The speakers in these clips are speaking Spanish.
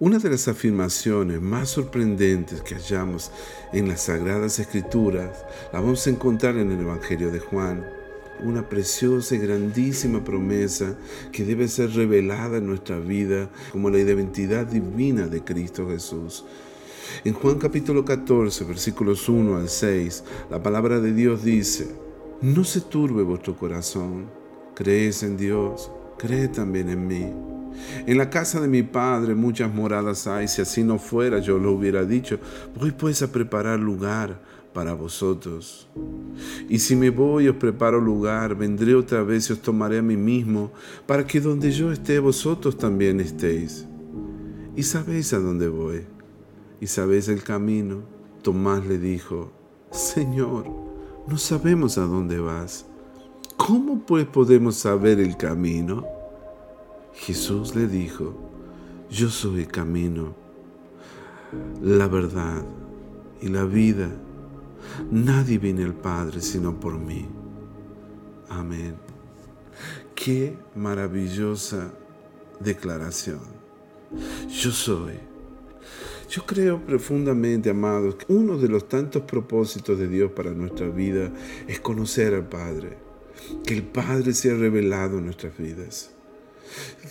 Una de las afirmaciones más sorprendentes que hallamos en las Sagradas Escrituras la vamos a encontrar en el Evangelio de Juan. Una preciosa y grandísima promesa que debe ser revelada en nuestra vida como la identidad divina de Cristo Jesús. En Juan capítulo 14, versículos 1 al 6, la palabra de Dios dice, No se turbe vuestro corazón, crees en Dios, cree también en mí. En la casa de mi padre muchas moradas hay, si así no fuera yo lo hubiera dicho, voy pues a preparar lugar para vosotros. Y si me voy os preparo lugar, vendré otra vez y os tomaré a mí mismo, para que donde yo esté vosotros también estéis. Y sabéis a dónde voy, y sabéis el camino. Tomás le dijo, Señor, no sabemos a dónde vas. ¿Cómo pues podemos saber el camino? Jesús le dijo, yo soy el camino, la verdad y la vida. Nadie viene al Padre sino por mí. Amén. Qué maravillosa declaración. Yo soy. Yo creo profundamente, amados, que uno de los tantos propósitos de Dios para nuestra vida es conocer al Padre. Que el Padre sea revelado en nuestras vidas.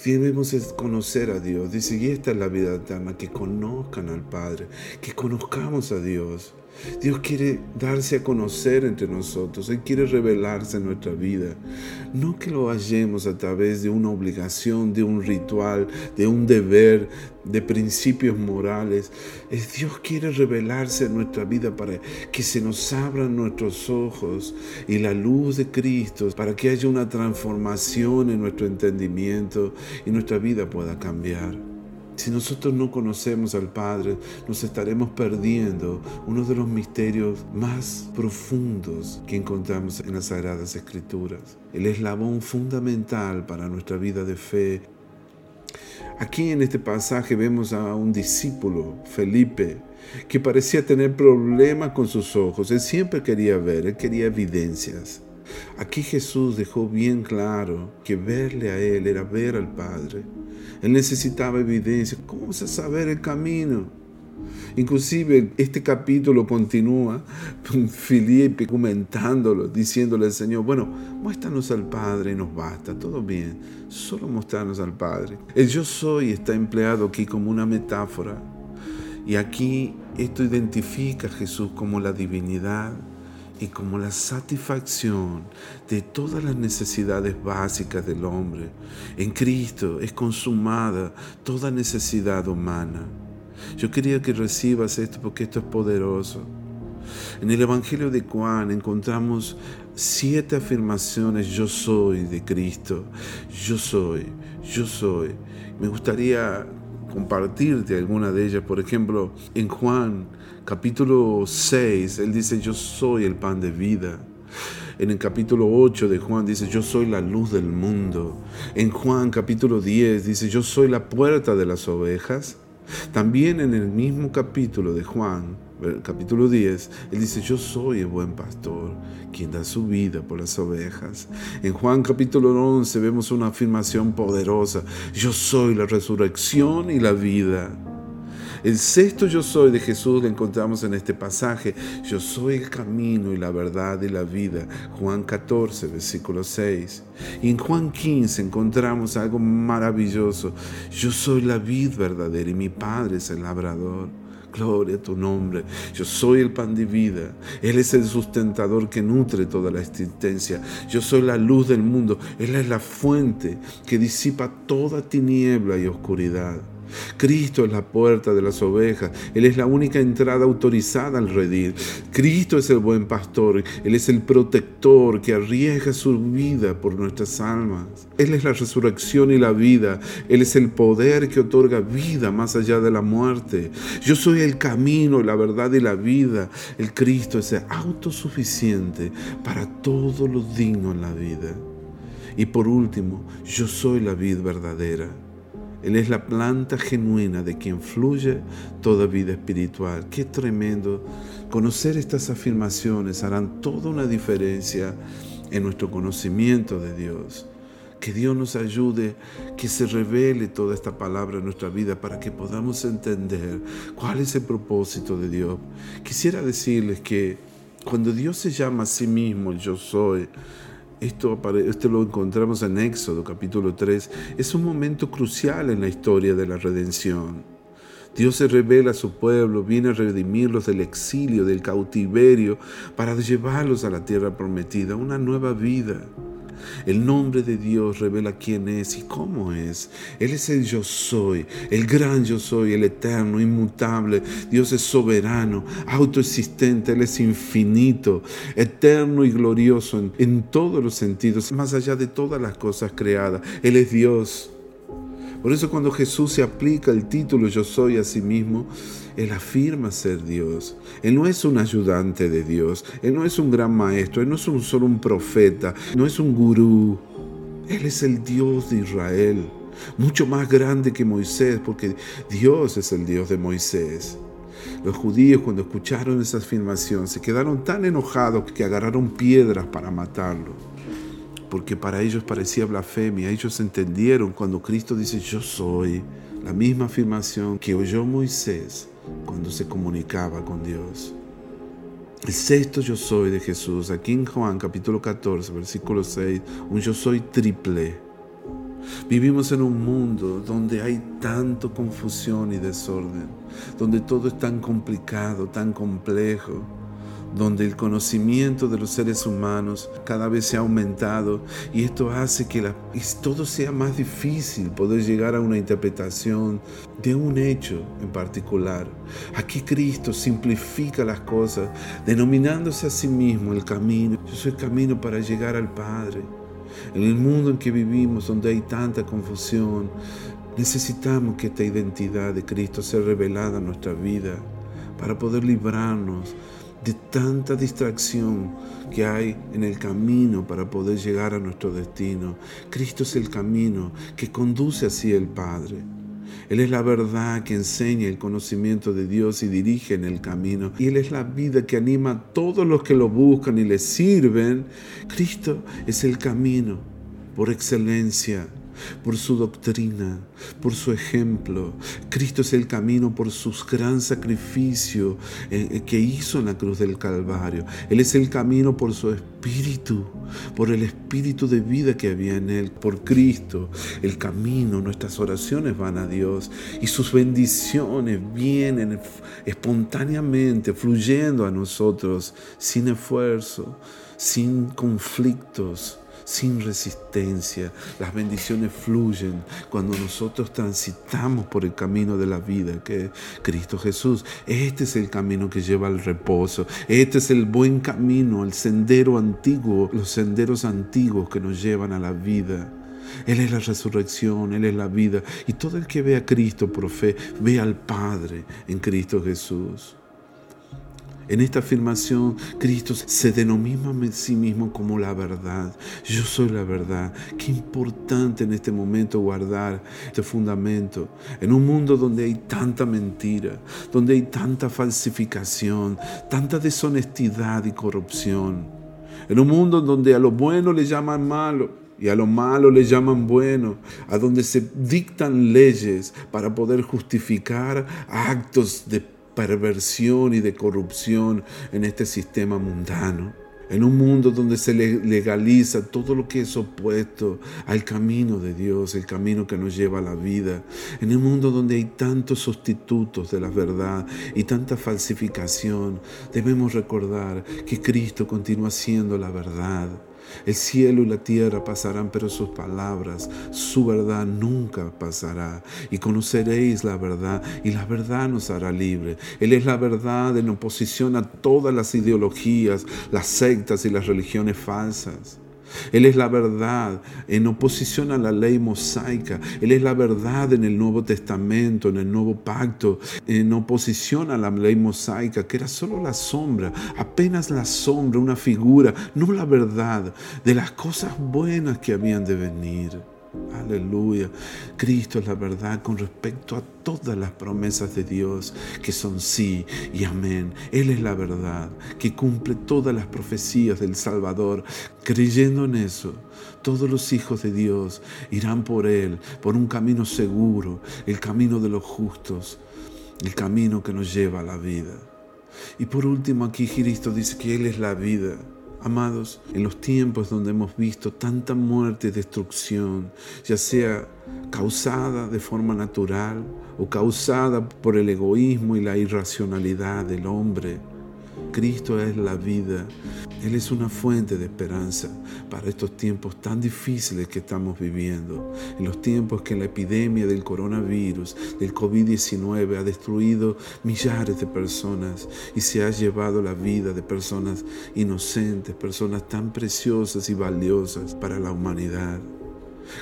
Debemos conocer a Dios. Dice, y esta es la vida eterna, que conozcan al Padre, que conozcamos a Dios. Dios quiere darse a conocer entre nosotros, Él quiere revelarse en nuestra vida. No que lo hallemos a través de una obligación, de un ritual, de un deber, de principios morales. Dios quiere revelarse en nuestra vida para que se nos abran nuestros ojos y la luz de Cristo, para que haya una transformación en nuestro entendimiento y nuestra vida pueda cambiar. Si nosotros no conocemos al Padre, nos estaremos perdiendo uno de los misterios más profundos que encontramos en las Sagradas Escrituras. El eslabón fundamental para nuestra vida de fe. Aquí en este pasaje vemos a un discípulo, Felipe, que parecía tener problemas con sus ojos. Él siempre quería ver, él quería evidencias. Aquí Jesús dejó bien claro que verle a Él era ver al Padre. Él necesitaba evidencia. ¿Cómo vas a saber el camino? Inclusive este capítulo continúa Filipe comentándolo, diciéndole al Señor, bueno, muéstranos al Padre y nos basta, todo bien, solo mostrarnos al Padre. El yo soy está empleado aquí como una metáfora y aquí esto identifica a Jesús como la divinidad y como la satisfacción de todas las necesidades básicas del hombre. En Cristo es consumada toda necesidad humana. Yo quería que recibas esto porque esto es poderoso. En el Evangelio de Juan encontramos siete afirmaciones yo soy de Cristo. Yo soy, yo soy. Me gustaría compartirte alguna de ellas. Por ejemplo, en Juan capítulo 6, él dice, yo soy el pan de vida. En el capítulo 8 de Juan dice, yo soy la luz del mundo. En Juan capítulo 10 dice, yo soy la puerta de las ovejas. También en el mismo capítulo de Juan, capítulo 10, él dice, yo soy el buen pastor, quien da su vida por las ovejas. En Juan capítulo 11 vemos una afirmación poderosa, yo soy la resurrección y la vida. El sexto yo soy de Jesús lo encontramos en este pasaje. Yo soy el camino y la verdad y la vida. Juan 14, versículo 6. Y en Juan 15 encontramos algo maravilloso. Yo soy la vid verdadera y mi Padre es el labrador. Gloria a tu nombre. Yo soy el pan de vida. Él es el sustentador que nutre toda la existencia. Yo soy la luz del mundo. Él es la fuente que disipa toda tiniebla y oscuridad. Cristo es la puerta de las ovejas. Él es la única entrada autorizada al redil. Cristo es el buen pastor. Él es el protector que arriesga su vida por nuestras almas. Él es la resurrección y la vida. Él es el poder que otorga vida más allá de la muerte. Yo soy el camino, la verdad y la vida. El Cristo es autosuficiente para todo lo digno en la vida. Y por último, yo soy la vida verdadera. Él es la planta genuina de quien fluye toda vida espiritual. Qué tremendo. Conocer estas afirmaciones harán toda una diferencia en nuestro conocimiento de Dios. Que Dios nos ayude, que se revele toda esta palabra en nuestra vida para que podamos entender cuál es el propósito de Dios. Quisiera decirles que cuando Dios se llama a sí mismo, yo soy, esto, esto, lo encontramos en Éxodo capítulo 3, es un momento crucial en la historia de la redención. Dios se revela a su pueblo, viene a redimirlos del exilio, del cautiverio, para llevarlos a la tierra prometida, una nueva vida. El nombre de Dios revela quién es y cómo es. Él es el yo soy, el gran yo soy, el eterno, inmutable. Dios es soberano, autoexistente, Él es infinito, eterno y glorioso en, todos los sentidos, más allá de todas las cosas creadas. Él es Dios. Por eso cuando Jesús se aplica el título yo soy a sí mismo, Él afirma ser Dios. Él no es un ayudante de Dios, Él no es un gran maestro, Él no es solo un profeta, no es un gurú. Él es el Dios de Israel, mucho más grande que Moisés, porque Dios es el Dios de Moisés. Los judíos cuando escucharon esa afirmación se quedaron tan enojados que agarraron piedras para matarlo porque para ellos parecía blasfemia. Ellos entendieron cuando Cristo dice yo soy, la misma afirmación que oyó Moisés cuando se comunicaba con Dios. El sexto yo soy de Jesús, aquí en Juan capítulo 14, versículo 6, un yo soy triple. Vivimos en un mundo donde hay tanto confusión y desorden, donde todo es tan complicado, tan complejo donde el conocimiento de los seres humanos cada vez se ha aumentado y esto hace que todo sea más difícil poder llegar a una interpretación de un hecho en particular. Aquí Cristo simplifica las cosas, denominándose a sí mismo el camino. Yo soy el camino para llegar al Padre. En el mundo en que vivimos, donde hay tanta confusión, necesitamos que esta identidad de Cristo sea revelada en nuestra vida para poder librarnos de tanta distracción que hay en el camino para poder llegar a nuestro destino. Cristo es el camino que conduce hacia el Padre. Él es la verdad que enseña el conocimiento de Dios y dirige en el camino. Y Él es la vida que anima a todos los que lo buscan y le sirven. Cristo es el camino por excelencia por su doctrina, por su ejemplo. Cristo es el camino por su gran sacrificio eh, eh, que hizo en la cruz del Calvario. Él es el camino por su espíritu, por el espíritu de vida que había en Él, por Cristo. El camino, nuestras oraciones van a Dios y sus bendiciones vienen espontáneamente, fluyendo a nosotros, sin esfuerzo, sin conflictos sin resistencia. Las bendiciones fluyen cuando nosotros transitamos por el camino de la vida, que es Cristo Jesús. Este es el camino que lleva al reposo. Este es el buen camino, el sendero antiguo, los senderos antiguos que nos llevan a la vida. Él es la resurrección, Él es la vida. Y todo el que ve a Cristo por fe, ve al Padre en Cristo Jesús. En esta afirmación, Cristo se denomina a sí mismo como la verdad. Yo soy la verdad. Qué importante en este momento guardar este fundamento. En un mundo donde hay tanta mentira, donde hay tanta falsificación, tanta deshonestidad y corrupción. En un mundo donde a lo bueno le llaman malo y a lo malo le llaman bueno, a donde se dictan leyes para poder justificar actos de perversión y de corrupción en este sistema mundano. En un mundo donde se legaliza todo lo que es opuesto al camino de Dios, el camino que nos lleva a la vida. En un mundo donde hay tantos sustitutos de la verdad y tanta falsificación, debemos recordar que Cristo continúa siendo la verdad el cielo y la tierra pasarán, pero sus palabras, su verdad nunca pasará. Y conoceréis la verdad, y la verdad nos hará libre. Él es la verdad en oposición a todas las ideologías, las sectas y las religiones falsas. Él es la verdad en oposición a la ley mosaica. Él es la verdad en el Nuevo Testamento, en el Nuevo Pacto, en oposición a la ley mosaica, que era solo la sombra, apenas la sombra, una figura, no la verdad de las cosas buenas que habían de venir. Aleluya. Cristo es la verdad con respecto a todas las promesas de Dios que son sí y amén. Él es la verdad que cumple todas las profecías del Salvador. Creyendo en eso, todos los hijos de Dios irán por Él, por un camino seguro, el camino de los justos, el camino que nos lleva a la vida. Y por último aquí Cristo dice que Él es la vida. Amados, en los tiempos donde hemos visto tanta muerte y destrucción, ya sea causada de forma natural o causada por el egoísmo y la irracionalidad del hombre, Cristo es la vida. Él es una fuente de esperanza para estos tiempos tan difíciles que estamos viviendo. En los tiempos que la epidemia del coronavirus, del COVID-19, ha destruido millares de personas y se ha llevado la vida de personas inocentes, personas tan preciosas y valiosas para la humanidad.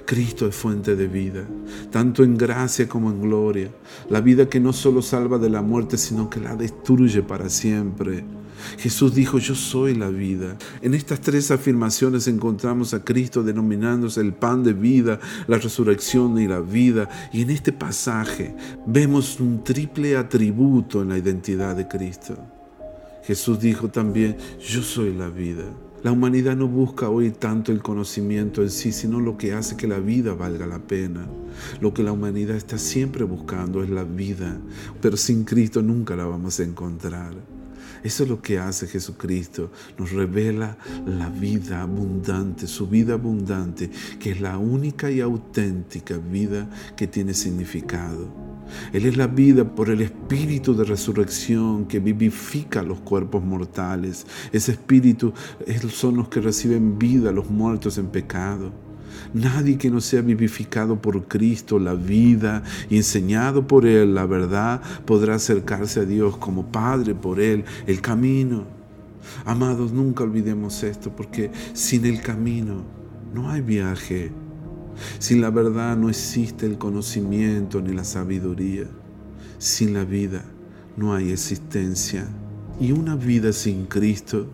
Cristo es fuente de vida, tanto en gracia como en gloria. La vida que no solo salva de la muerte, sino que la destruye para siempre. Jesús dijo, yo soy la vida. En estas tres afirmaciones encontramos a Cristo denominándose el pan de vida, la resurrección y la vida. Y en este pasaje vemos un triple atributo en la identidad de Cristo. Jesús dijo también, yo soy la vida. La humanidad no busca hoy tanto el conocimiento en sí, sino lo que hace que la vida valga la pena. Lo que la humanidad está siempre buscando es la vida, pero sin Cristo nunca la vamos a encontrar. Eso es lo que hace Jesucristo. Nos revela la vida abundante, su vida abundante, que es la única y auténtica vida que tiene significado. Él es la vida por el espíritu de resurrección que vivifica los cuerpos mortales. Ese espíritu son los que reciben vida, los muertos en pecado. Nadie que no sea vivificado por Cristo, la vida, enseñado por Él la verdad, podrá acercarse a Dios como Padre por Él, el camino. Amados, nunca olvidemos esto, porque sin el camino no hay viaje. Sin la verdad no existe el conocimiento ni la sabiduría. Sin la vida no hay existencia. Y una vida sin Cristo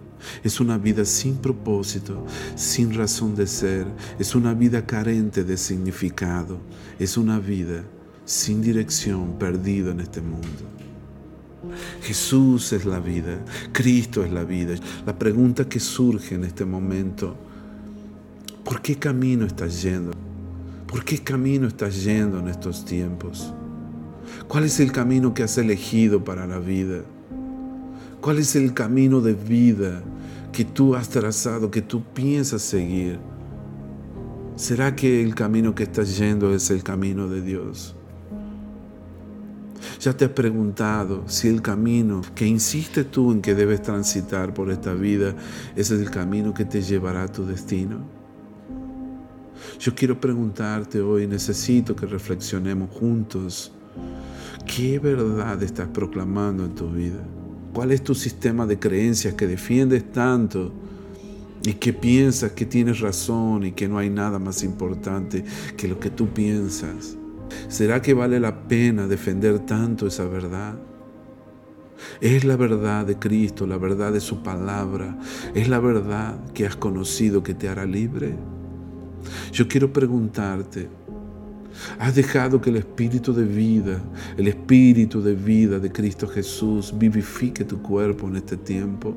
es una vida sin propósito, sin razón de ser. Es una vida carente de significado. Es una vida sin dirección, perdida en este mundo. Jesús es la vida, Cristo es la vida. La pregunta que surge en este momento, ¿por qué camino estás yendo? ¿Por qué camino estás yendo en estos tiempos? ¿Cuál es el camino que has elegido para la vida? ¿Cuál es el camino de vida que tú has trazado, que tú piensas seguir? ¿Será que el camino que estás yendo es el camino de Dios? ¿Ya te has preguntado si el camino que insistes tú en que debes transitar por esta vida es el camino que te llevará a tu destino? Yo quiero preguntarte hoy, necesito que reflexionemos juntos. ¿Qué verdad estás proclamando en tu vida? ¿Cuál es tu sistema de creencias que defiendes tanto y que piensas que tienes razón y que no hay nada más importante que lo que tú piensas? ¿Será que vale la pena defender tanto esa verdad? Es la verdad de Cristo, la verdad de su palabra, es la verdad que has conocido que te hará libre. Yo quiero preguntarte, ¿has dejado que el espíritu de vida, el espíritu de vida de Cristo Jesús vivifique tu cuerpo en este tiempo?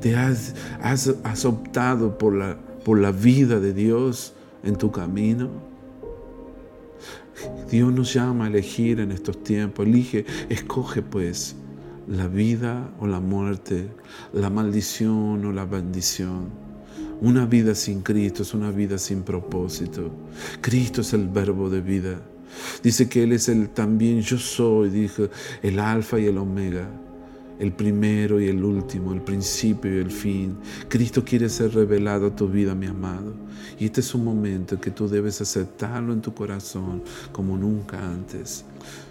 ¿Te has, has, optado por la, por la vida de Dios en tu camino? Dios nos llama a elegir en estos tiempos. Elige, escoge pues la vida o la muerte, la maldición o la bendición. Una vida sin Cristo es una vida sin propósito. Cristo es el verbo de vida. Dice que Él es el también yo soy, dijo, el alfa y el omega, el primero y el último, el principio y el fin. Cristo quiere ser revelado a tu vida, mi amado. Y este es un momento que tú debes aceptarlo en tu corazón como nunca antes.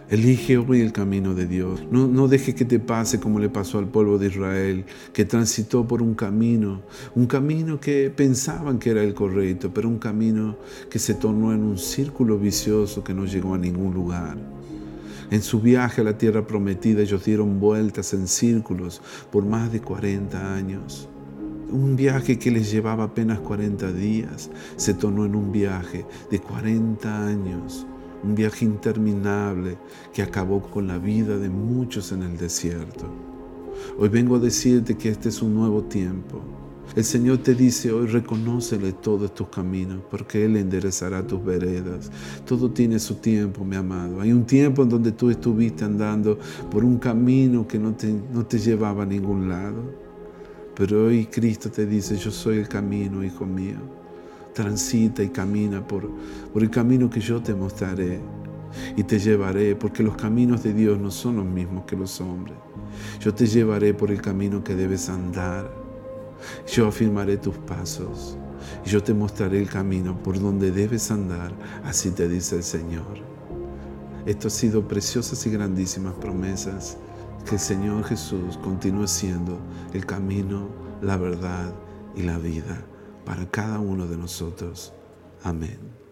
Elige hoy el camino de Dios. No, no deje que te pase como le pasó al pueblo de Israel, que transitó por un camino, un camino que pensaban que era el correcto, pero un camino que se tornó en un círculo vicioso que no llegó a ningún lugar. En su viaje a la tierra prometida ellos dieron vueltas en círculos por más de 40 años. Un viaje que les llevaba apenas 40 días se tornó en un viaje de 40 años, un viaje interminable que acabó con la vida de muchos en el desierto. Hoy vengo a decirte que este es un nuevo tiempo. El Señor te dice hoy, reconócele todos tus caminos, porque Él enderezará tus veredas. Todo tiene su tiempo, mi amado. Hay un tiempo en donde tú estuviste andando por un camino que no te, no te llevaba a ningún lado. Pero hoy Cristo te dice, yo soy el camino, hijo mío. Transita y camina por, por el camino que yo te mostraré y te llevaré, porque los caminos de Dios no son los mismos que los hombres. Yo te llevaré por el camino que debes andar. Yo afirmaré tus pasos y yo te mostraré el camino por donde debes andar, así te dice el Señor. Esto ha sido preciosas y grandísimas promesas que el Señor Jesús continúe siendo el camino, la verdad y la vida para cada uno de nosotros. Amén.